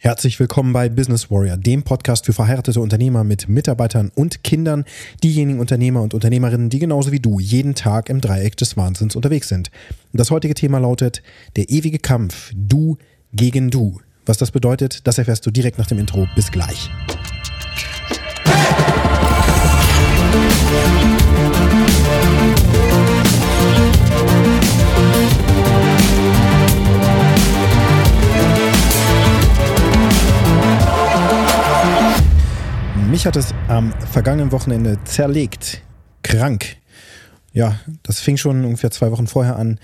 Herzlich willkommen bei Business Warrior, dem Podcast für verheiratete Unternehmer mit Mitarbeitern und Kindern, diejenigen Unternehmer und Unternehmerinnen, die genauso wie du jeden Tag im Dreieck des Wahnsinns unterwegs sind. Das heutige Thema lautet der ewige Kampf, du gegen du. Was das bedeutet, das erfährst du direkt nach dem Intro. Bis gleich. Mich hat es am vergangenen Wochenende zerlegt. Krank. Ja, das fing schon ungefähr zwei Wochen vorher an.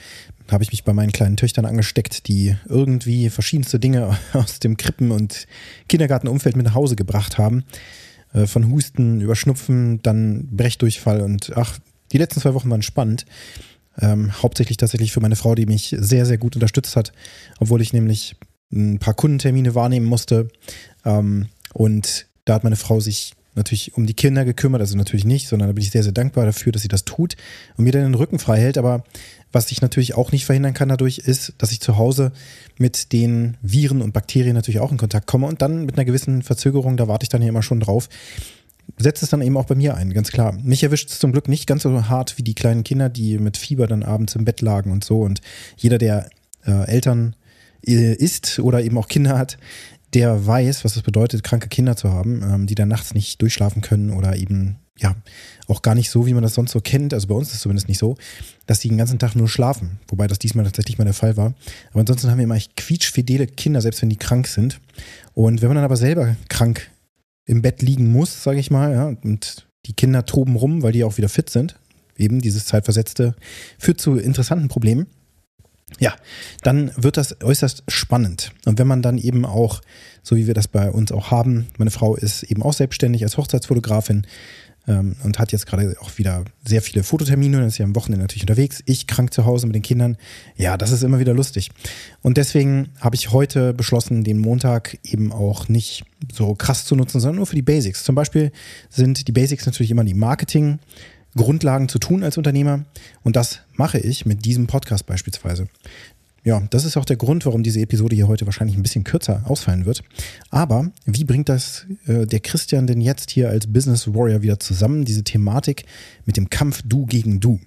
Habe ich mich bei meinen kleinen Töchtern angesteckt, die irgendwie verschiedenste Dinge aus dem Krippen- und Kindergartenumfeld mit nach Hause gebracht haben. Äh, von Husten über Schnupfen, dann Brechdurchfall und ach, die letzten zwei Wochen waren spannend. Ähm, hauptsächlich tatsächlich für meine Frau, die mich sehr, sehr gut unterstützt hat, obwohl ich nämlich ein paar Kundentermine wahrnehmen musste. Ähm, und da hat meine Frau sich natürlich um die Kinder gekümmert, also natürlich nicht, sondern da bin ich sehr, sehr dankbar dafür, dass sie das tut und mir dann den Rücken frei hält. Aber was ich natürlich auch nicht verhindern kann dadurch, ist, dass ich zu Hause mit den Viren und Bakterien natürlich auch in Kontakt komme und dann mit einer gewissen Verzögerung, da warte ich dann ja immer schon drauf, setzt es dann eben auch bei mir ein, ganz klar. Mich erwischt es zum Glück nicht ganz so hart wie die kleinen Kinder, die mit Fieber dann abends im Bett lagen und so. Und jeder, der äh, Eltern äh, ist oder eben auch Kinder hat, der weiß, was es bedeutet, kranke Kinder zu haben, ähm, die dann nachts nicht durchschlafen können oder eben, ja, auch gar nicht so, wie man das sonst so kennt. Also bei uns ist es zumindest nicht so, dass die den ganzen Tag nur schlafen. Wobei das diesmal tatsächlich mal der Fall war. Aber ansonsten haben wir immer echt quietschfidele Kinder, selbst wenn die krank sind. Und wenn man dann aber selber krank im Bett liegen muss, sage ich mal, ja, und die Kinder toben rum, weil die auch wieder fit sind, eben dieses Zeitversetzte, führt zu interessanten Problemen ja, dann wird das äußerst spannend. Und wenn man dann eben auch, so wie wir das bei uns auch haben, meine Frau ist eben auch selbstständig als Hochzeitsfotografin ähm, und hat jetzt gerade auch wieder sehr viele Fototermine und ist ja am Wochenende natürlich unterwegs. Ich krank zu Hause mit den Kindern. Ja, das ist immer wieder lustig. Und deswegen habe ich heute beschlossen, den Montag eben auch nicht so krass zu nutzen, sondern nur für die Basics. Zum Beispiel sind die Basics natürlich immer die Marketing- Grundlagen zu tun als Unternehmer. Und das mache ich mit diesem Podcast beispielsweise. Ja, das ist auch der Grund, warum diese Episode hier heute wahrscheinlich ein bisschen kürzer ausfallen wird. Aber wie bringt das äh, der Christian denn jetzt hier als Business Warrior wieder zusammen, diese Thematik mit dem Kampf Du gegen Du?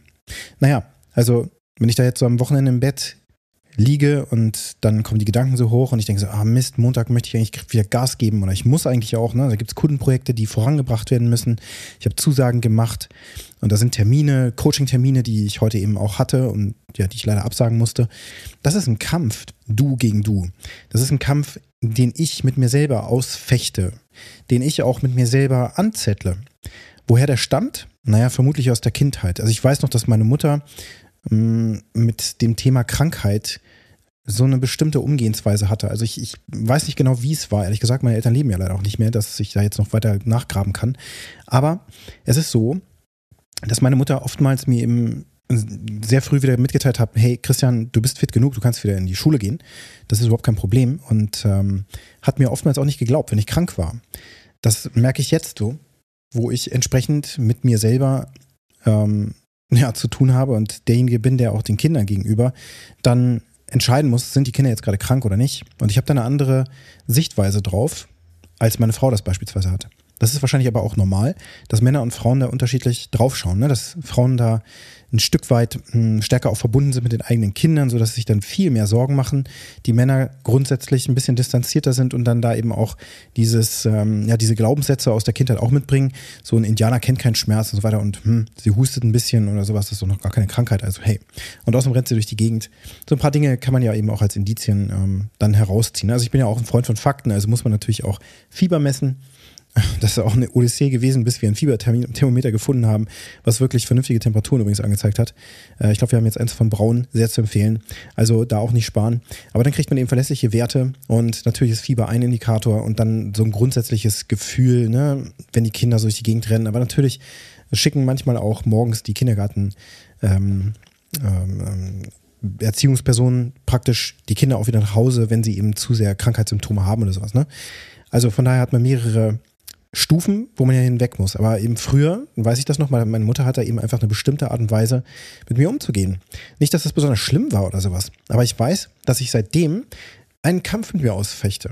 Naja, also wenn ich da jetzt so am Wochenende im Bett liege und dann kommen die Gedanken so hoch und ich denke so, ah Mist, Montag möchte ich eigentlich wieder Gas geben oder ich muss eigentlich auch, ne? Da gibt es Kundenprojekte, die vorangebracht werden müssen. Ich habe Zusagen gemacht und da sind Termine, Coaching-Termine, die ich heute eben auch hatte und ja, die ich leider absagen musste. Das ist ein Kampf, du gegen du. Das ist ein Kampf, den ich mit mir selber ausfechte, den ich auch mit mir selber anzettle. Woher der stammt? Naja, vermutlich aus der Kindheit. Also ich weiß noch, dass meine Mutter mm, mit dem Thema Krankheit so eine bestimmte Umgehensweise hatte. Also ich, ich weiß nicht genau, wie es war. Ehrlich gesagt, meine Eltern leben ja leider auch nicht mehr, dass ich da jetzt noch weiter nachgraben kann. Aber es ist so, dass meine Mutter oftmals mir eben sehr früh wieder mitgeteilt hat, hey Christian, du bist fit genug, du kannst wieder in die Schule gehen. Das ist überhaupt kein Problem. Und ähm, hat mir oftmals auch nicht geglaubt, wenn ich krank war. Das merke ich jetzt so, wo ich entsprechend mit mir selber ähm, ja, zu tun habe und derjenige bin, der auch den Kindern gegenüber dann entscheiden muss, sind die Kinder jetzt gerade krank oder nicht. Und ich habe da eine andere Sichtweise drauf, als meine Frau das beispielsweise hatte. Das ist wahrscheinlich aber auch normal, dass Männer und Frauen da unterschiedlich draufschauen, ne? dass Frauen da ein Stück weit hm, stärker auch verbunden sind mit den eigenen Kindern, sodass sie sich dann viel mehr Sorgen machen. Die Männer grundsätzlich ein bisschen distanzierter sind und dann da eben auch dieses, ähm, ja, diese Glaubenssätze aus der Kindheit auch mitbringen. So ein Indianer kennt keinen Schmerz und so weiter und hm, sie hustet ein bisschen oder sowas, das ist doch noch gar keine Krankheit. Also hey. Und außerdem rennt sie durch die Gegend. So ein paar Dinge kann man ja eben auch als Indizien ähm, dann herausziehen. Also ich bin ja auch ein Freund von Fakten, also muss man natürlich auch Fieber messen das ist auch eine Odyssee gewesen, bis wir ein Fieberthermometer gefunden haben, was wirklich vernünftige Temperaturen übrigens angezeigt hat. Äh, ich glaube, wir haben jetzt eins von Braun, sehr zu empfehlen. Also da auch nicht sparen. Aber dann kriegt man eben verlässliche Werte und natürlich ist Fieber ein Indikator und dann so ein grundsätzliches Gefühl, ne, wenn die Kinder so durch die Gegend rennen. Aber natürlich schicken manchmal auch morgens die Kindergarten ähm, ähm, ähm Erziehungspersonen praktisch die Kinder auch wieder nach Hause, wenn sie eben zu sehr Krankheitssymptome haben oder sowas. Ne? Also von daher hat man mehrere Stufen, wo man ja hinweg muss. Aber eben früher, weiß ich das noch meine Mutter hatte eben einfach eine bestimmte Art und Weise, mit mir umzugehen. Nicht, dass das besonders schlimm war oder sowas, aber ich weiß, dass ich seitdem einen Kampf mit mir ausfechte.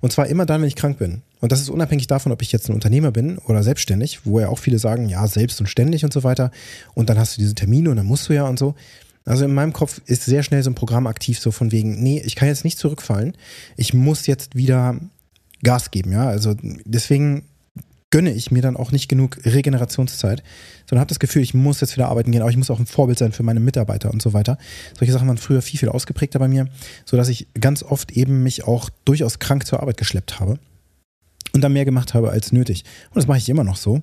Und zwar immer dann, wenn ich krank bin. Und das ist unabhängig davon, ob ich jetzt ein Unternehmer bin oder selbstständig, wo ja auch viele sagen, ja, selbst und ständig und so weiter. Und dann hast du diese Termine und dann musst du ja und so. Also in meinem Kopf ist sehr schnell so ein Programm aktiv, so von wegen, nee, ich kann jetzt nicht zurückfallen. Ich muss jetzt wieder Gas geben, ja. Also deswegen gönne ich mir dann auch nicht genug Regenerationszeit, sondern habe das Gefühl, ich muss jetzt wieder arbeiten gehen, aber ich muss auch ein Vorbild sein für meine Mitarbeiter und so weiter. Solche Sachen waren früher viel, viel ausgeprägter bei mir, sodass ich ganz oft eben mich auch durchaus krank zur Arbeit geschleppt habe und dann mehr gemacht habe als nötig. Und das mache ich immer noch so.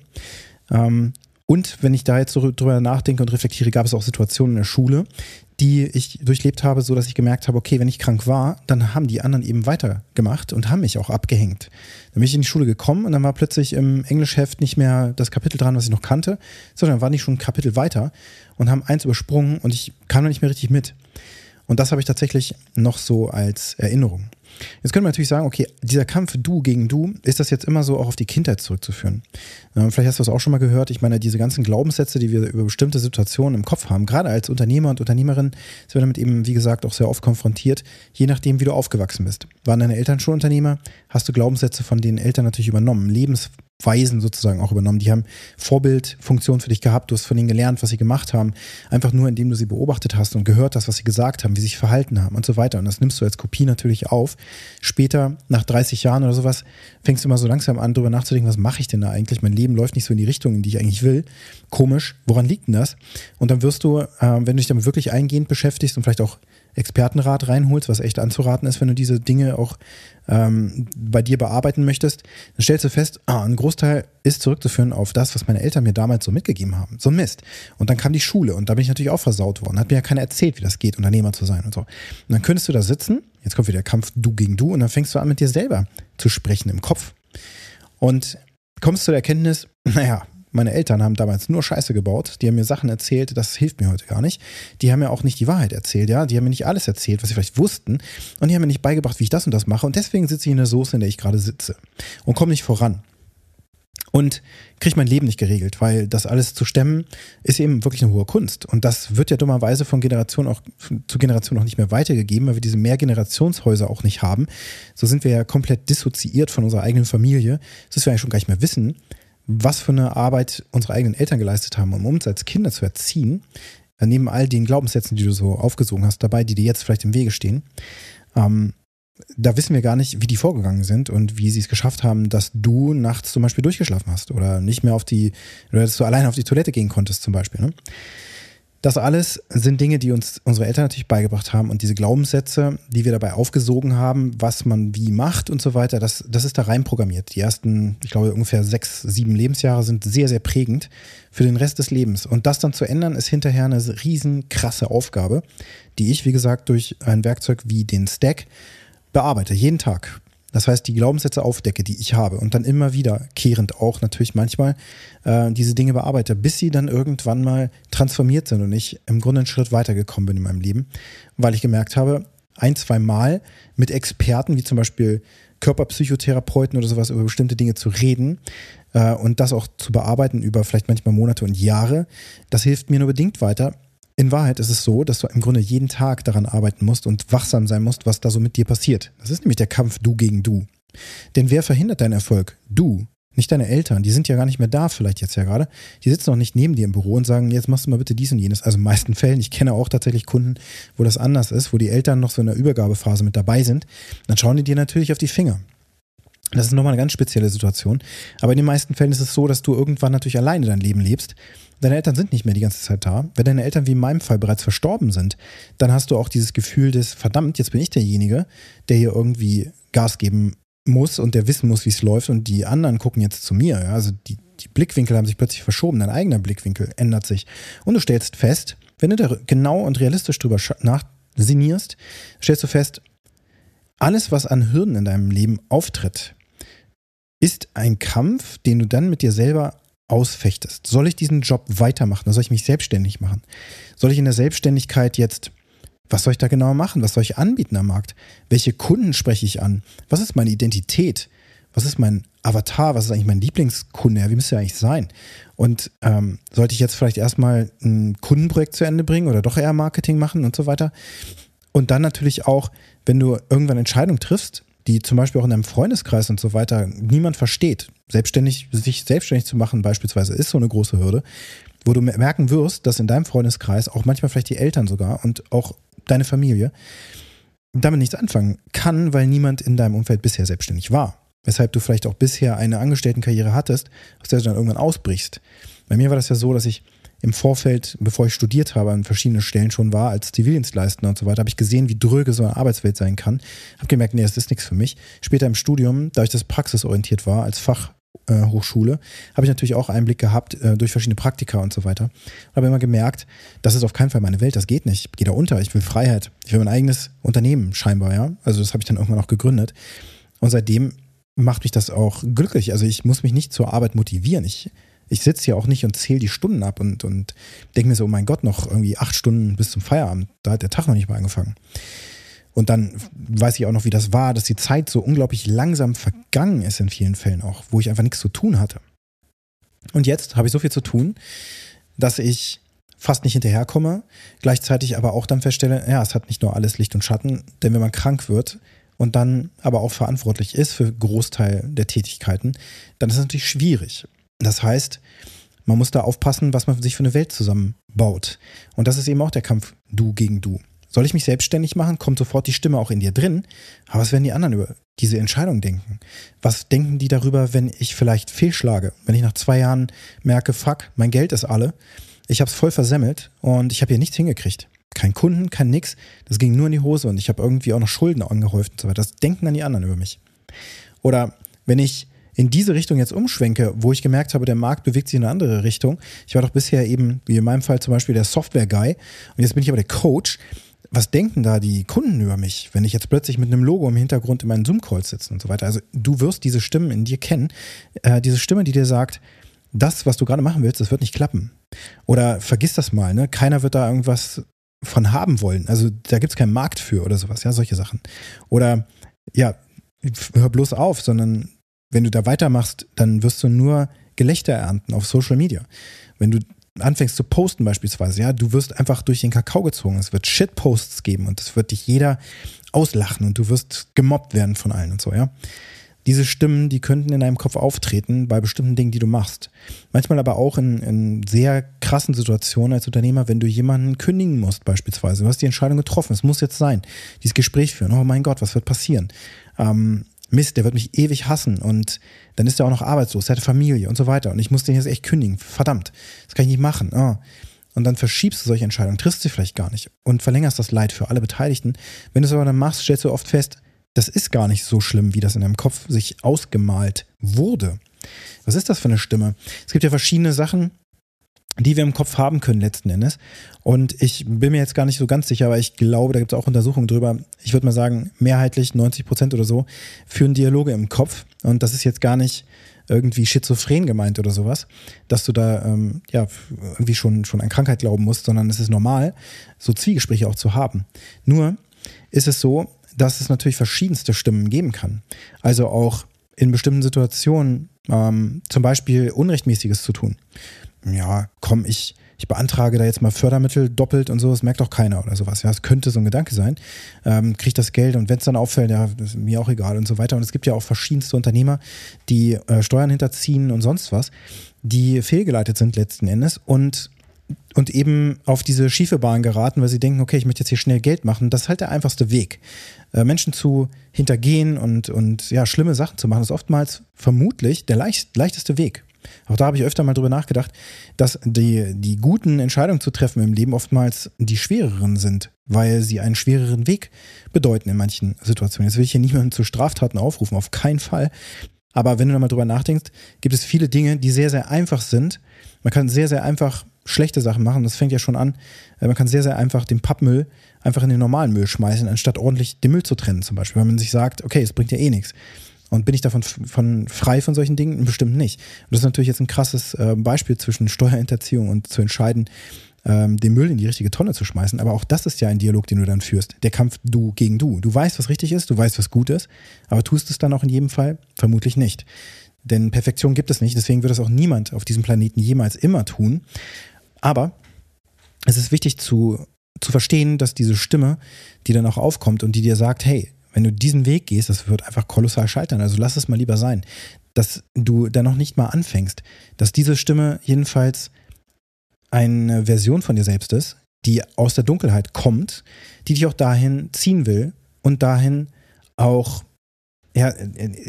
Ähm, und wenn ich da jetzt so drüber nachdenke und reflektiere, gab es auch Situationen in der Schule, die ich durchlebt habe, so dass ich gemerkt habe, okay, wenn ich krank war, dann haben die anderen eben weitergemacht und haben mich auch abgehängt. Dann bin ich in die Schule gekommen und dann war plötzlich im Englischheft nicht mehr das Kapitel dran, was ich noch kannte, sondern war nicht schon ein Kapitel weiter und haben eins übersprungen und ich kam da nicht mehr richtig mit. Und das habe ich tatsächlich noch so als Erinnerung. Jetzt könnte man natürlich sagen, okay, dieser Kampf du gegen du, ist das jetzt immer so auch auf die Kindheit zurückzuführen? Ähm, vielleicht hast du es auch schon mal gehört. Ich meine, diese ganzen Glaubenssätze, die wir über bestimmte Situationen im Kopf haben, gerade als Unternehmer und Unternehmerin, sind wir damit eben, wie gesagt, auch sehr oft konfrontiert, je nachdem, wie du aufgewachsen bist. Waren deine Eltern schon Unternehmer? Hast du Glaubenssätze von den Eltern natürlich übernommen? Lebens Weisen sozusagen auch übernommen. Die haben Vorbildfunktion für dich gehabt. Du hast von ihnen gelernt, was sie gemacht haben. Einfach nur, indem du sie beobachtet hast und gehört hast, was sie gesagt haben, wie sie sich verhalten haben und so weiter. Und das nimmst du als Kopie natürlich auf. Später, nach 30 Jahren oder sowas, fängst du mal so langsam an, darüber nachzudenken, was mache ich denn da eigentlich? Mein Leben läuft nicht so in die Richtung, in die ich eigentlich will. Komisch. Woran liegt denn das? Und dann wirst du, äh, wenn du dich damit wirklich eingehend beschäftigst und vielleicht auch Expertenrat reinholst, was echt anzuraten ist, wenn du diese Dinge auch ähm, bei dir bearbeiten möchtest, dann stellst du fest, ah, ein Großteil ist zurückzuführen auf das, was meine Eltern mir damals so mitgegeben haben. So ein Mist. Und dann kam die Schule und da bin ich natürlich auch versaut worden. Hat mir ja keiner erzählt, wie das geht, Unternehmer zu sein und so. Und dann könntest du da sitzen, jetzt kommt wieder der Kampf du gegen du und dann fängst du an, mit dir selber zu sprechen im Kopf. Und kommst zu der Erkenntnis, naja, meine Eltern haben damals nur Scheiße gebaut. Die haben mir Sachen erzählt, das hilft mir heute gar nicht. Die haben mir auch nicht die Wahrheit erzählt, ja. Die haben mir nicht alles erzählt, was sie vielleicht wussten. Und die haben mir nicht beigebracht, wie ich das und das mache. Und deswegen sitze ich in der Soße, in der ich gerade sitze. Und komme nicht voran. Und kriege mein Leben nicht geregelt, weil das alles zu stemmen ist eben wirklich eine hohe Kunst. Und das wird ja dummerweise von Generation auch zu Generation auch nicht mehr weitergegeben, weil wir diese Mehrgenerationshäuser auch nicht haben. So sind wir ja komplett dissoziiert von unserer eigenen Familie, dass wir eigentlich schon gar nicht mehr wissen, was für eine Arbeit unsere eigenen Eltern geleistet haben, um uns als Kinder zu erziehen, neben all den Glaubenssätzen, die du so aufgesogen hast, dabei, die dir jetzt vielleicht im Wege stehen, ähm, da wissen wir gar nicht, wie die vorgegangen sind und wie sie es geschafft haben, dass du nachts zum Beispiel durchgeschlafen hast oder nicht mehr auf die, oder dass du alleine auf die Toilette gehen konntest zum Beispiel. Ne? Das alles sind Dinge, die uns unsere Eltern natürlich beigebracht haben und diese Glaubenssätze, die wir dabei aufgesogen haben, was man wie macht und so weiter, das, das ist da rein programmiert. Die ersten, ich glaube, ungefähr sechs, sieben Lebensjahre sind sehr, sehr prägend für den Rest des Lebens. Und das dann zu ändern, ist hinterher eine riesen krasse Aufgabe, die ich, wie gesagt, durch ein Werkzeug wie den Stack bearbeite, jeden Tag. Das heißt, die Glaubenssätze aufdecke, die ich habe und dann immer wiederkehrend auch natürlich manchmal äh, diese Dinge bearbeite, bis sie dann irgendwann mal transformiert sind und ich im Grunde einen Schritt weitergekommen bin in meinem Leben, weil ich gemerkt habe, ein, zwei Mal mit Experten, wie zum Beispiel Körperpsychotherapeuten oder sowas, über bestimmte Dinge zu reden äh, und das auch zu bearbeiten über vielleicht manchmal Monate und Jahre, das hilft mir nur bedingt weiter, in Wahrheit ist es so, dass du im Grunde jeden Tag daran arbeiten musst und wachsam sein musst, was da so mit dir passiert. Das ist nämlich der Kampf du gegen du. Denn wer verhindert deinen Erfolg? Du, nicht deine Eltern. Die sind ja gar nicht mehr da, vielleicht jetzt ja gerade. Die sitzen auch nicht neben dir im Büro und sagen, jetzt machst du mal bitte dies und jenes. Also in meisten Fällen. Ich kenne auch tatsächlich Kunden, wo das anders ist, wo die Eltern noch so in der Übergabephase mit dabei sind. Dann schauen die dir natürlich auf die Finger. Das ist nochmal eine ganz spezielle Situation. Aber in den meisten Fällen ist es so, dass du irgendwann natürlich alleine dein Leben lebst Deine Eltern sind nicht mehr die ganze Zeit da. Wenn deine Eltern wie in meinem Fall bereits verstorben sind, dann hast du auch dieses Gefühl des, verdammt, jetzt bin ich derjenige, der hier irgendwie Gas geben muss und der wissen muss, wie es läuft und die anderen gucken jetzt zu mir. Ja? Also die, die Blickwinkel haben sich plötzlich verschoben, dein eigener Blickwinkel ändert sich. Und du stellst fest, wenn du da genau und realistisch drüber nachsinnierst, stellst du fest, alles, was an Hürden in deinem Leben auftritt, ist ein Kampf, den du dann mit dir selber ausfechtest. Soll ich diesen Job weitermachen? Oder soll ich mich selbstständig machen? Soll ich in der Selbstständigkeit jetzt, was soll ich da genau machen? Was soll ich anbieten am Markt? Welche Kunden spreche ich an? Was ist meine Identität? Was ist mein Avatar? Was ist eigentlich mein Lieblingskunde? wie müsste er eigentlich sein? Und ähm, sollte ich jetzt vielleicht erstmal ein Kundenprojekt zu Ende bringen oder doch eher Marketing machen und so weiter? Und dann natürlich auch, wenn du irgendwann Entscheidungen triffst, die zum Beispiel auch in einem Freundeskreis und so weiter niemand versteht. Selbstständig, sich selbstständig zu machen beispielsweise ist so eine große Hürde, wo du merken wirst, dass in deinem Freundeskreis auch manchmal vielleicht die Eltern sogar und auch deine Familie damit nichts anfangen kann, weil niemand in deinem Umfeld bisher selbstständig war. Weshalb du vielleicht auch bisher eine Angestelltenkarriere hattest, aus der du dann irgendwann ausbrichst. Bei mir war das ja so, dass ich im Vorfeld, bevor ich studiert habe, an verschiedenen Stellen schon war, als Zivildienstleister und so weiter, habe ich gesehen, wie dröge so eine Arbeitswelt sein kann. Habe gemerkt, nee, das ist nichts für mich. Später im Studium, da ich das praxisorientiert war, als Fachhochschule, äh, habe ich natürlich auch Einblick gehabt äh, durch verschiedene Praktika und so weiter. Habe immer gemerkt, das ist auf keinen Fall meine Welt, das geht nicht. Ich gehe da unter, ich will Freiheit. Ich will mein eigenes Unternehmen scheinbar, ja. Also das habe ich dann irgendwann auch gegründet. Und seitdem macht mich das auch glücklich. Also ich muss mich nicht zur Arbeit motivieren. Ich ich sitze hier auch nicht und zähle die Stunden ab und, und denke mir so, oh mein Gott, noch irgendwie acht Stunden bis zum Feierabend. Da hat der Tag noch nicht mal angefangen. Und dann weiß ich auch noch, wie das war, dass die Zeit so unglaublich langsam vergangen ist in vielen Fällen auch, wo ich einfach nichts zu tun hatte. Und jetzt habe ich so viel zu tun, dass ich fast nicht hinterherkomme, gleichzeitig aber auch dann feststelle, ja, es hat nicht nur alles Licht und Schatten, denn wenn man krank wird und dann aber auch verantwortlich ist für Großteil der Tätigkeiten, dann ist es natürlich schwierig. Das heißt, man muss da aufpassen, was man sich für eine Welt zusammenbaut. Und das ist eben auch der Kampf du gegen du. Soll ich mich selbstständig machen, kommt sofort die Stimme auch in dir drin. Aber was werden die anderen über diese Entscheidung denken? Was denken die darüber, wenn ich vielleicht fehlschlage? Wenn ich nach zwei Jahren merke, fuck, mein Geld ist alle, ich habe es voll versemmelt und ich habe hier nichts hingekriegt. Kein Kunden, kein nix. Das ging nur in die Hose und ich habe irgendwie auch noch Schulden angehäuft und so weiter. Das denken dann die anderen über mich. Oder wenn ich in diese Richtung jetzt umschwenke, wo ich gemerkt habe, der Markt bewegt sich in eine andere Richtung. Ich war doch bisher eben, wie in meinem Fall zum Beispiel, der Software-Guy und jetzt bin ich aber der Coach. Was denken da die Kunden über mich, wenn ich jetzt plötzlich mit einem Logo im Hintergrund in meinen Zoom-Calls sitze und so weiter? Also du wirst diese Stimmen in dir kennen. Äh, diese Stimme, die dir sagt, das, was du gerade machen willst, das wird nicht klappen. Oder vergiss das mal, ne? Keiner wird da irgendwas von haben wollen. Also da gibt es keinen Markt für oder sowas, ja, solche Sachen. Oder ja, hör bloß auf, sondern wenn du da weitermachst, dann wirst du nur Gelächter ernten auf Social Media. Wenn du anfängst zu posten beispielsweise, ja, du wirst einfach durch den Kakao gezogen. Es wird Shitposts geben und es wird dich jeder auslachen und du wirst gemobbt werden von allen und so, ja. Diese Stimmen, die könnten in deinem Kopf auftreten bei bestimmten Dingen, die du machst. Manchmal aber auch in, in sehr krassen Situationen als Unternehmer, wenn du jemanden kündigen musst beispielsweise. Du hast die Entscheidung getroffen, es muss jetzt sein. Dieses Gespräch führen. Oh mein Gott, was wird passieren? Ähm, Mist, der wird mich ewig hassen und dann ist er auch noch arbeitslos, er hat Familie und so weiter und ich muss den jetzt echt kündigen. Verdammt, das kann ich nicht machen. Oh. Und dann verschiebst du solche Entscheidungen, triffst sie vielleicht gar nicht und verlängerst das Leid für alle Beteiligten. Wenn du es aber dann machst, stellst du oft fest, das ist gar nicht so schlimm, wie das in deinem Kopf sich ausgemalt wurde. Was ist das für eine Stimme? Es gibt ja verschiedene Sachen, die wir im Kopf haben können letzten Endes. Und ich bin mir jetzt gar nicht so ganz sicher, aber ich glaube, da gibt es auch Untersuchungen drüber. Ich würde mal sagen, mehrheitlich 90 Prozent oder so führen Dialoge im Kopf. Und das ist jetzt gar nicht irgendwie schizophren gemeint oder sowas, dass du da ähm, ja irgendwie schon, schon an Krankheit glauben musst, sondern es ist normal, so Zwiegespräche auch zu haben. Nur ist es so, dass es natürlich verschiedenste Stimmen geben kann. Also auch in bestimmten Situationen ähm, zum Beispiel Unrechtmäßiges zu tun ja, komm, ich, ich beantrage da jetzt mal Fördermittel doppelt und so, das merkt auch keiner oder sowas. Ja, es könnte so ein Gedanke sein. Ähm, kriegt das Geld und wenn es dann auffällt, ja, ist mir auch egal und so weiter. Und es gibt ja auch verschiedenste Unternehmer, die äh, Steuern hinterziehen und sonst was, die fehlgeleitet sind letzten Endes und und eben auf diese schiefe Bahn geraten, weil sie denken, okay, ich möchte jetzt hier schnell Geld machen. Das ist halt der einfachste Weg. Äh, Menschen zu hintergehen und, und ja, schlimme Sachen zu machen, ist oftmals vermutlich der leicht, leichteste Weg. Auch da habe ich öfter mal drüber nachgedacht, dass die, die guten Entscheidungen zu treffen im Leben oftmals die schwereren sind, weil sie einen schwereren Weg bedeuten in manchen Situationen. Jetzt will ich hier niemanden zu Straftaten aufrufen, auf keinen Fall. Aber wenn du nochmal drüber nachdenkst, gibt es viele Dinge, die sehr, sehr einfach sind. Man kann sehr, sehr einfach schlechte Sachen machen. Das fängt ja schon an. Äh, man kann sehr, sehr einfach den Pappmüll einfach in den normalen Müll schmeißen, anstatt ordentlich den Müll zu trennen, zum Beispiel. Wenn man sich sagt, okay, es bringt ja eh nichts. Und bin ich davon von frei von solchen Dingen? Bestimmt nicht. Und das ist natürlich jetzt ein krasses äh, Beispiel zwischen Steuerhinterziehung und zu entscheiden, ähm, den Müll in die richtige Tonne zu schmeißen. Aber auch das ist ja ein Dialog, den du dann führst. Der Kampf du gegen du. Du weißt, was richtig ist, du weißt, was gut ist, aber tust es dann auch in jedem Fall? Vermutlich nicht. Denn Perfektion gibt es nicht, deswegen wird es auch niemand auf diesem Planeten jemals immer tun. Aber es ist wichtig zu, zu verstehen, dass diese Stimme, die dann auch aufkommt und die dir sagt, hey, wenn du diesen Weg gehst, das wird einfach kolossal scheitern. Also lass es mal lieber sein, dass du da noch nicht mal anfängst, dass diese Stimme jedenfalls eine Version von dir selbst ist, die aus der Dunkelheit kommt, die dich auch dahin ziehen will und dahin auch, ja,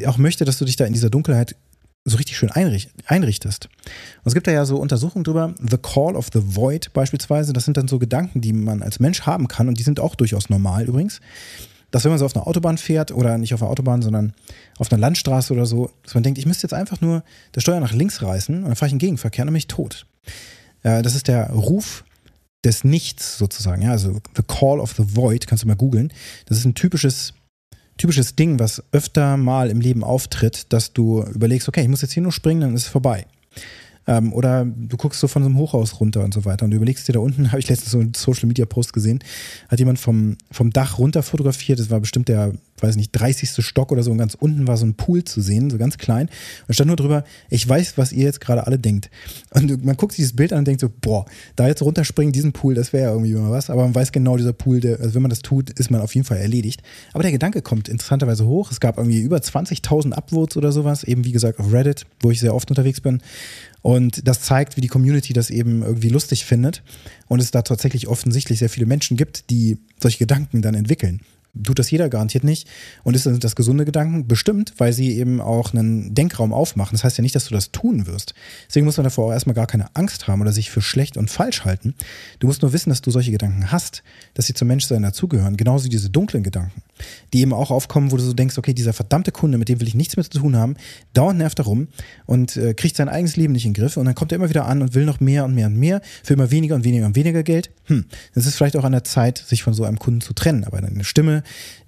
auch möchte, dass du dich da in dieser Dunkelheit so richtig schön einrichtest. Und es gibt da ja so Untersuchungen drüber, The Call of the Void beispielsweise, das sind dann so Gedanken, die man als Mensch haben kann und die sind auch durchaus normal übrigens, dass wenn man so auf einer Autobahn fährt oder nicht auf einer Autobahn, sondern auf einer Landstraße oder so, dass man denkt, ich müsste jetzt einfach nur das Steuer nach links reißen und dann fahre ich in Gegenverkehr und dann bin ich tot. Äh, das ist der Ruf des Nichts sozusagen, ja, also The Call of the Void, kannst du mal googeln. Das ist ein typisches typisches Ding, was öfter mal im Leben auftritt, dass du überlegst, okay, ich muss jetzt hier nur springen, dann ist es vorbei. Ähm, oder du guckst so von so einem Hochhaus runter und so weiter und du überlegst dir da unten, habe ich letztens so einen Social Media Post gesehen, hat jemand vom, vom Dach runter fotografiert, das war bestimmt der, weiß nicht, 30. Stock oder so und ganz unten war so ein Pool zu sehen, so ganz klein und stand nur drüber, ich weiß, was ihr jetzt gerade alle denkt. Und man guckt sich dieses Bild an und denkt so, boah, da jetzt runterspringen, diesen Pool, das wäre ja irgendwie mal was, aber man weiß genau, dieser Pool, der, also wenn man das tut, ist man auf jeden Fall erledigt. Aber der Gedanke kommt interessanterweise hoch, es gab irgendwie über 20.000 Upvotes oder sowas, eben wie gesagt auf Reddit, wo ich sehr oft unterwegs bin und das zeigt, wie die Community das eben irgendwie lustig findet und es da tatsächlich offensichtlich sehr viele Menschen gibt, die solche Gedanken dann entwickeln. Tut das jeder garantiert nicht. Und ist das gesunde Gedanken? Bestimmt, weil sie eben auch einen Denkraum aufmachen. Das heißt ja nicht, dass du das tun wirst. Deswegen muss man davor auch erstmal gar keine Angst haben oder sich für schlecht und falsch halten. Du musst nur wissen, dass du solche Gedanken hast, dass sie zum Menschsein dazugehören. Genauso wie diese dunklen Gedanken, die eben auch aufkommen, wo du so denkst, okay, dieser verdammte Kunde, mit dem will ich nichts mehr zu tun haben, dauernd nervt er rum und äh, kriegt sein eigenes Leben nicht in den Griff. Und dann kommt er immer wieder an und will noch mehr und mehr und mehr für immer weniger und weniger und weniger Geld. Hm, es ist vielleicht auch an der Zeit, sich von so einem Kunden zu trennen. Aber eine Stimme,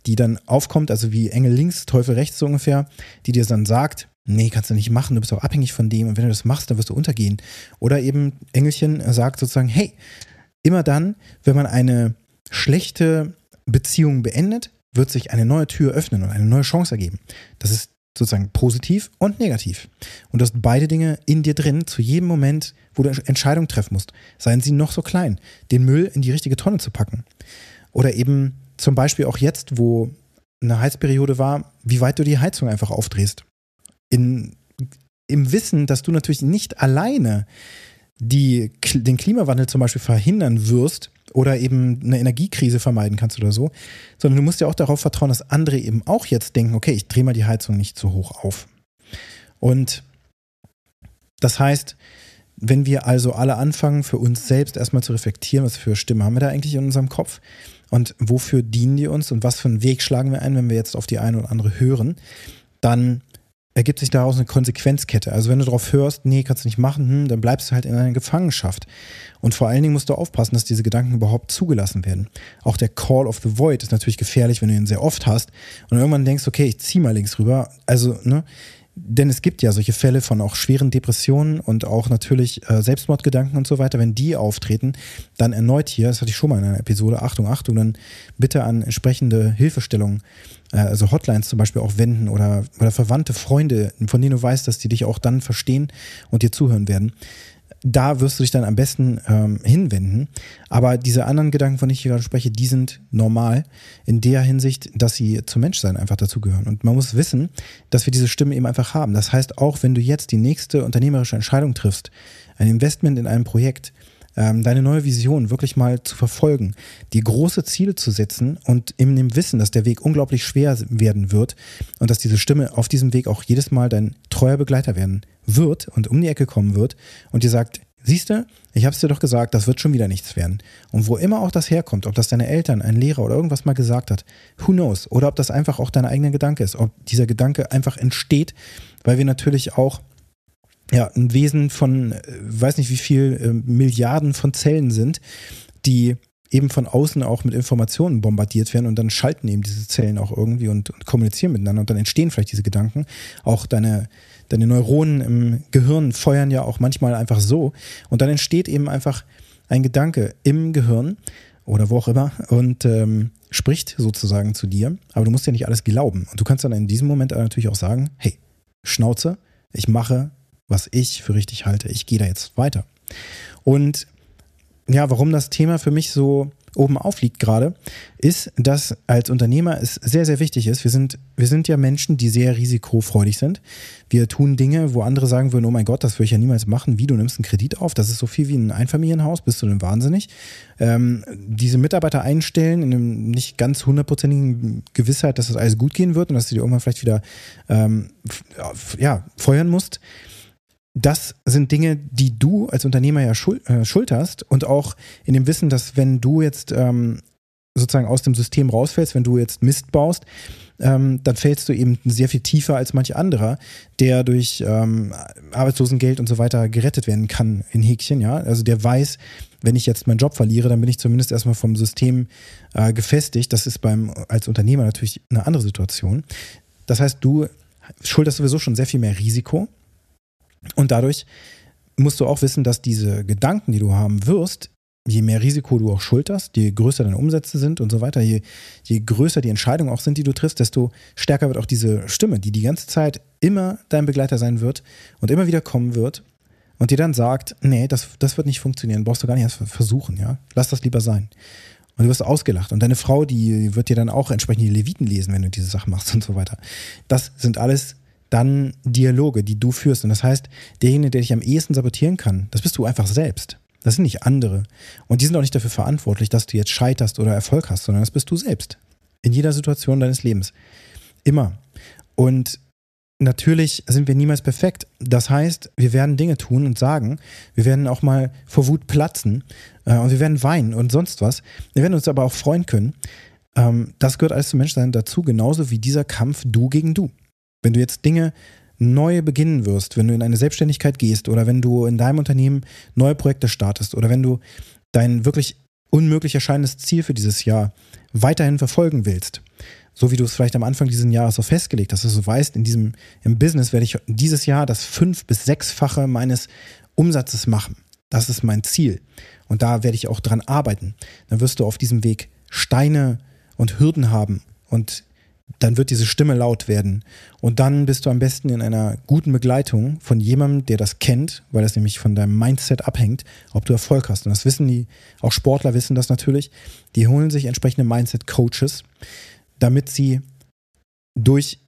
die dann aufkommt, also wie Engel links, Teufel rechts so ungefähr, die dir dann sagt, nee, kannst du nicht machen, du bist auch abhängig von dem und wenn du das machst, dann wirst du untergehen. Oder eben Engelchen sagt sozusagen, hey, immer dann, wenn man eine schlechte Beziehung beendet, wird sich eine neue Tür öffnen und eine neue Chance ergeben. Das ist sozusagen positiv und negativ. Und du hast beide Dinge in dir drin, zu jedem Moment, wo du Entscheidungen treffen musst. Seien sie noch so klein, den Müll in die richtige Tonne zu packen. Oder eben zum Beispiel auch jetzt, wo eine Heizperiode war, wie weit du die Heizung einfach aufdrehst. In, Im Wissen, dass du natürlich nicht alleine die, den Klimawandel zum Beispiel verhindern wirst oder eben eine Energiekrise vermeiden kannst oder so, sondern du musst ja auch darauf vertrauen, dass andere eben auch jetzt denken, okay, ich drehe mal die Heizung nicht so hoch auf. Und das heißt, wenn wir also alle anfangen, für uns selbst erstmal zu reflektieren, was für Stimme haben wir da eigentlich in unserem Kopf und wofür dienen die uns und was für einen Weg schlagen wir ein, wenn wir jetzt auf die eine oder andere hören, dann ergibt sich daraus eine Konsequenzkette. Also wenn du darauf hörst, nee, kannst du nicht machen, hm, dann bleibst du halt in einer Gefangenschaft. Und vor allen Dingen musst du aufpassen, dass diese Gedanken überhaupt zugelassen werden. Auch der Call of the Void ist natürlich gefährlich, wenn du ihn sehr oft hast und irgendwann denkst, okay, ich zieh mal links rüber. Also, ne, denn es gibt ja solche Fälle von auch schweren Depressionen und auch natürlich äh, Selbstmordgedanken und so weiter. Wenn die auftreten, dann erneut hier, das hatte ich schon mal in einer Episode, Achtung, Achtung, dann bitte an entsprechende Hilfestellungen, äh, also Hotlines zum Beispiel auch wenden oder, oder Verwandte, Freunde, von denen du weißt, dass die dich auch dann verstehen und dir zuhören werden da wirst du dich dann am besten ähm, hinwenden. Aber diese anderen Gedanken, von denen ich hier gerade spreche, die sind normal in der Hinsicht, dass sie zum Menschsein einfach dazugehören. Und man muss wissen, dass wir diese Stimme eben einfach haben. Das heißt, auch wenn du jetzt die nächste unternehmerische Entscheidung triffst, ein Investment in ein Projekt, ähm, deine neue Vision wirklich mal zu verfolgen, die große Ziele zu setzen und in dem Wissen, dass der Weg unglaublich schwer werden wird und dass diese Stimme auf diesem Weg auch jedes Mal dein treuer Begleiter werden wird und um die Ecke kommen wird und dir sagt, siehst du, ich hab's dir doch gesagt, das wird schon wieder nichts werden. Und wo immer auch das herkommt, ob das deine Eltern, ein Lehrer oder irgendwas mal gesagt hat, who knows? Oder ob das einfach auch dein eigener Gedanke ist, ob dieser Gedanke einfach entsteht, weil wir natürlich auch ja, ein Wesen von, äh, weiß nicht wie viel äh, Milliarden von Zellen sind, die eben von außen auch mit Informationen bombardiert werden und dann schalten eben diese Zellen auch irgendwie und, und kommunizieren miteinander und dann entstehen vielleicht diese Gedanken. Auch deine, deine Neuronen im Gehirn feuern ja auch manchmal einfach so und dann entsteht eben einfach ein Gedanke im Gehirn oder wo auch immer und ähm, spricht sozusagen zu dir, aber du musst ja nicht alles glauben und du kannst dann in diesem Moment natürlich auch sagen, hey, Schnauze, ich mache was ich für richtig halte. Ich gehe da jetzt weiter. Und ja, warum das Thema für mich so oben aufliegt gerade, ist, dass als Unternehmer es sehr, sehr wichtig ist. Wir sind, wir sind ja Menschen, die sehr risikofreudig sind. Wir tun Dinge, wo andere sagen würden, oh mein Gott, das würde ich ja niemals machen. Wie, du nimmst einen Kredit auf? Das ist so viel wie ein Einfamilienhaus. Bist du denn wahnsinnig? Ähm, diese Mitarbeiter einstellen in einem nicht ganz hundertprozentigen Gewissheit, dass das alles gut gehen wird und dass du dir irgendwann vielleicht wieder ähm, ja, feuern musst das sind Dinge, die du als Unternehmer ja äh, schulterst und auch in dem Wissen, dass wenn du jetzt ähm, sozusagen aus dem System rausfällst, wenn du jetzt Mist baust, ähm, dann fällst du eben sehr viel tiefer als manch anderer, der durch ähm, Arbeitslosengeld und so weiter gerettet werden kann in Häkchen, ja. Also der weiß, wenn ich jetzt meinen Job verliere, dann bin ich zumindest erstmal vom System äh, gefestigt. Das ist beim als Unternehmer natürlich eine andere Situation. Das heißt, du schulterst sowieso schon sehr viel mehr Risiko und dadurch musst du auch wissen, dass diese Gedanken, die du haben wirst, je mehr Risiko du auch schulterst, je größer deine Umsätze sind und so weiter, je, je größer die Entscheidungen auch sind, die du triffst, desto stärker wird auch diese Stimme, die die ganze Zeit immer dein Begleiter sein wird und immer wieder kommen wird und dir dann sagt, nee, das, das wird nicht funktionieren, brauchst du gar nicht erst versuchen, ja, lass das lieber sein. Und du wirst ausgelacht. Und deine Frau, die wird dir dann auch entsprechend die Leviten lesen, wenn du diese Sachen machst und so weiter. Das sind alles dann Dialoge, die du führst. Und das heißt, derjenige, der dich am ehesten sabotieren kann, das bist du einfach selbst. Das sind nicht andere. Und die sind auch nicht dafür verantwortlich, dass du jetzt scheiterst oder Erfolg hast, sondern das bist du selbst. In jeder Situation deines Lebens. Immer. Und natürlich sind wir niemals perfekt. Das heißt, wir werden Dinge tun und sagen. Wir werden auch mal vor Wut platzen. Äh, und wir werden weinen und sonst was. Wir werden uns aber auch freuen können. Ähm, das gehört alles zum Menschsein dazu, genauso wie dieser Kampf du gegen du. Wenn du jetzt Dinge neu beginnen wirst, wenn du in eine Selbstständigkeit gehst oder wenn du in deinem Unternehmen neue Projekte startest oder wenn du dein wirklich unmöglich erscheinendes Ziel für dieses Jahr weiterhin verfolgen willst, so wie du es vielleicht am Anfang dieses Jahres so festgelegt hast, dass du weißt, in diesem im Business werde ich dieses Jahr das fünf- bis sechsfache meines Umsatzes machen. Das ist mein Ziel. Und da werde ich auch dran arbeiten. Dann wirst du auf diesem Weg Steine und Hürden haben und dann wird diese Stimme laut werden. Und dann bist du am besten in einer guten Begleitung von jemandem, der das kennt, weil das nämlich von deinem Mindset abhängt, ob du Erfolg hast. Und das wissen die, auch Sportler wissen das natürlich. Die holen sich entsprechende Mindset-Coaches, damit sie durch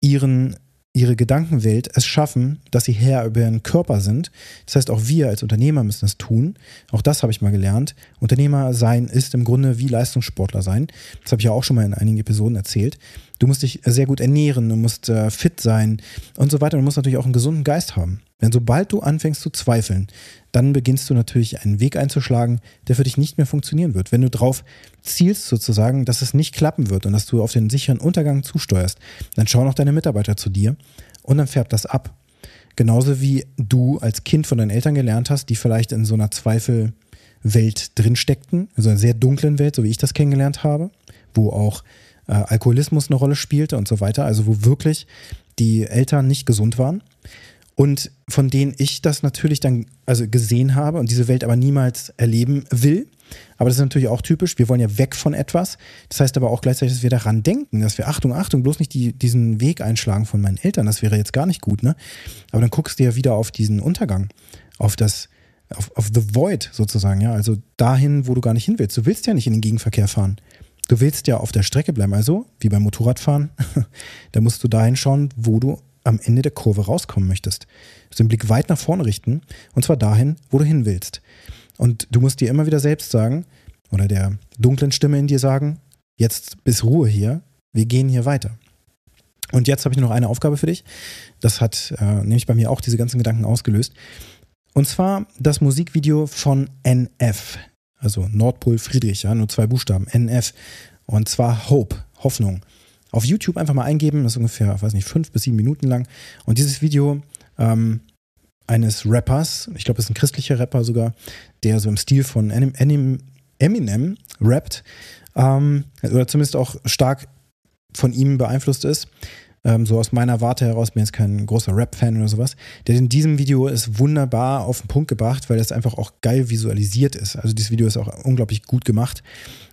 ihren ihre Gedankenwelt es schaffen, dass sie Herr über ihren Körper sind. Das heißt, auch wir als Unternehmer müssen das tun. Auch das habe ich mal gelernt. Unternehmer sein ist im Grunde wie Leistungssportler sein. Das habe ich ja auch schon mal in einigen Episoden erzählt. Du musst dich sehr gut ernähren, du musst äh, fit sein und so weiter. Du musst natürlich auch einen gesunden Geist haben. Denn sobald du anfängst zu zweifeln, dann beginnst du natürlich einen Weg einzuschlagen, der für dich nicht mehr funktionieren wird. Wenn du drauf zielst sozusagen, dass es nicht klappen wird und dass du auf den sicheren Untergang zusteuerst, dann schauen auch deine Mitarbeiter zu dir und dann färbt das ab. Genauso wie du als Kind von deinen Eltern gelernt hast, die vielleicht in so einer Zweifelwelt drinsteckten, also einer sehr dunklen Welt, so wie ich das kennengelernt habe, wo auch äh, Alkoholismus eine Rolle spielte und so weiter, also wo wirklich die Eltern nicht gesund waren und von denen ich das natürlich dann also gesehen habe und diese Welt aber niemals erleben will. Aber das ist natürlich auch typisch. Wir wollen ja weg von etwas. Das heißt aber auch gleichzeitig, dass wir daran denken, dass wir, Achtung, Achtung, bloß nicht die, diesen Weg einschlagen von meinen Eltern. Das wäre jetzt gar nicht gut, ne? Aber dann guckst du ja wieder auf diesen Untergang, auf das, auf, auf the void sozusagen, ja. Also dahin, wo du gar nicht hin willst. Du willst ja nicht in den Gegenverkehr fahren. Du willst ja auf der Strecke bleiben. Also, wie beim Motorradfahren, da musst du dahin schauen, wo du am Ende der Kurve rauskommen möchtest. Du den Blick weit nach vorne richten und zwar dahin, wo du hin willst. Und du musst dir immer wieder selbst sagen oder der dunklen Stimme in dir sagen, jetzt bis Ruhe hier, wir gehen hier weiter. Und jetzt habe ich noch eine Aufgabe für dich. Das hat äh, nämlich bei mir auch diese ganzen Gedanken ausgelöst. Und zwar das Musikvideo von NF, also Nordpol Friedrich, ja, nur zwei Buchstaben, NF. Und zwar Hope, Hoffnung auf YouTube einfach mal eingeben. Das ist ungefähr, weiß nicht, fünf bis sieben Minuten lang. Und dieses Video ähm, eines Rappers, ich glaube, es ist ein christlicher Rapper sogar, der so im Stil von Eminem, rappt, ähm, oder zumindest auch stark von ihm beeinflusst ist. Ähm, so aus meiner Warte heraus, bin jetzt kein großer Rap-Fan oder sowas. Der in diesem Video ist wunderbar auf den Punkt gebracht, weil das einfach auch geil visualisiert ist. Also dieses Video ist auch unglaublich gut gemacht.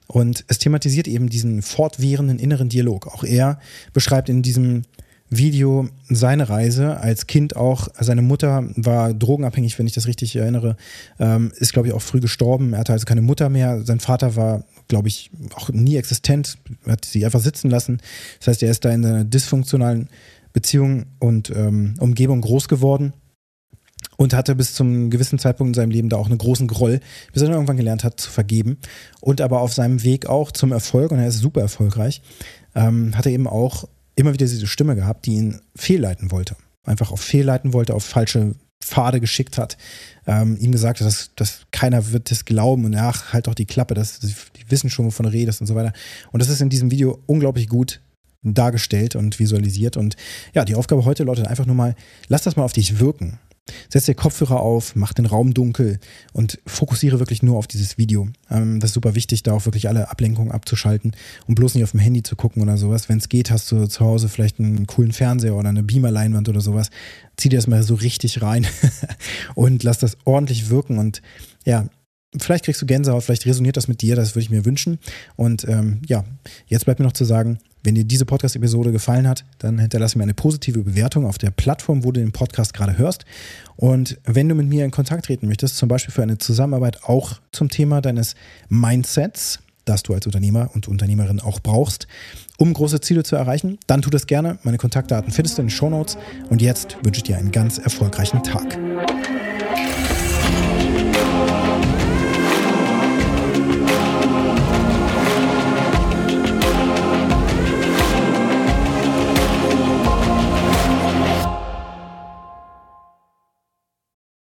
Und es thematisiert eben diesen fortwährenden inneren Dialog. Auch er beschreibt in diesem Video seine Reise als Kind auch. Seine Mutter war drogenabhängig, wenn ich das richtig erinnere, ähm, ist, glaube ich, auch früh gestorben. Er hatte also keine Mutter mehr. Sein Vater war, glaube ich, auch nie existent, hat sie einfach sitzen lassen. Das heißt, er ist da in einer dysfunktionalen Beziehung und ähm, Umgebung groß geworden und hatte bis zum gewissen Zeitpunkt in seinem Leben da auch einen großen Groll, bis er dann irgendwann gelernt hat zu vergeben und aber auf seinem Weg auch zum Erfolg und er ist super erfolgreich, ähm, hat er eben auch immer wieder diese Stimme gehabt, die ihn fehlleiten wollte, einfach auf fehlleiten wollte, auf falsche Pfade geschickt hat, ähm, ihm gesagt hat, dass, dass keiner wird das glauben und ach, halt doch die Klappe, das, die wissen schon, wovon du redest und so weiter. Und das ist in diesem Video unglaublich gut dargestellt und visualisiert. Und ja, die Aufgabe heute lautet einfach nur mal, lass das mal auf dich wirken. Setz dir Kopfhörer auf, mach den Raum dunkel und fokussiere wirklich nur auf dieses Video. Ähm, das ist super wichtig, da auch wirklich alle Ablenkungen abzuschalten und bloß nicht auf dem Handy zu gucken oder sowas. Wenn es geht, hast du zu Hause vielleicht einen coolen Fernseher oder eine Beamer-Leinwand oder sowas. Zieh dir das mal so richtig rein und lass das ordentlich wirken und ja, vielleicht kriegst du Gänsehaut, vielleicht resoniert das mit dir, das würde ich mir wünschen. Und ähm, ja, jetzt bleibt mir noch zu sagen, wenn dir diese Podcast-Episode gefallen hat, dann hinterlasse mir eine positive Bewertung auf der Plattform, wo du den Podcast gerade hörst. Und wenn du mit mir in Kontakt treten möchtest, zum Beispiel für eine Zusammenarbeit auch zum Thema deines Mindsets, das du als Unternehmer und Unternehmerin auch brauchst, um große Ziele zu erreichen, dann tu das gerne. Meine Kontaktdaten findest du in den Show Notes. Und jetzt wünsche ich dir einen ganz erfolgreichen Tag.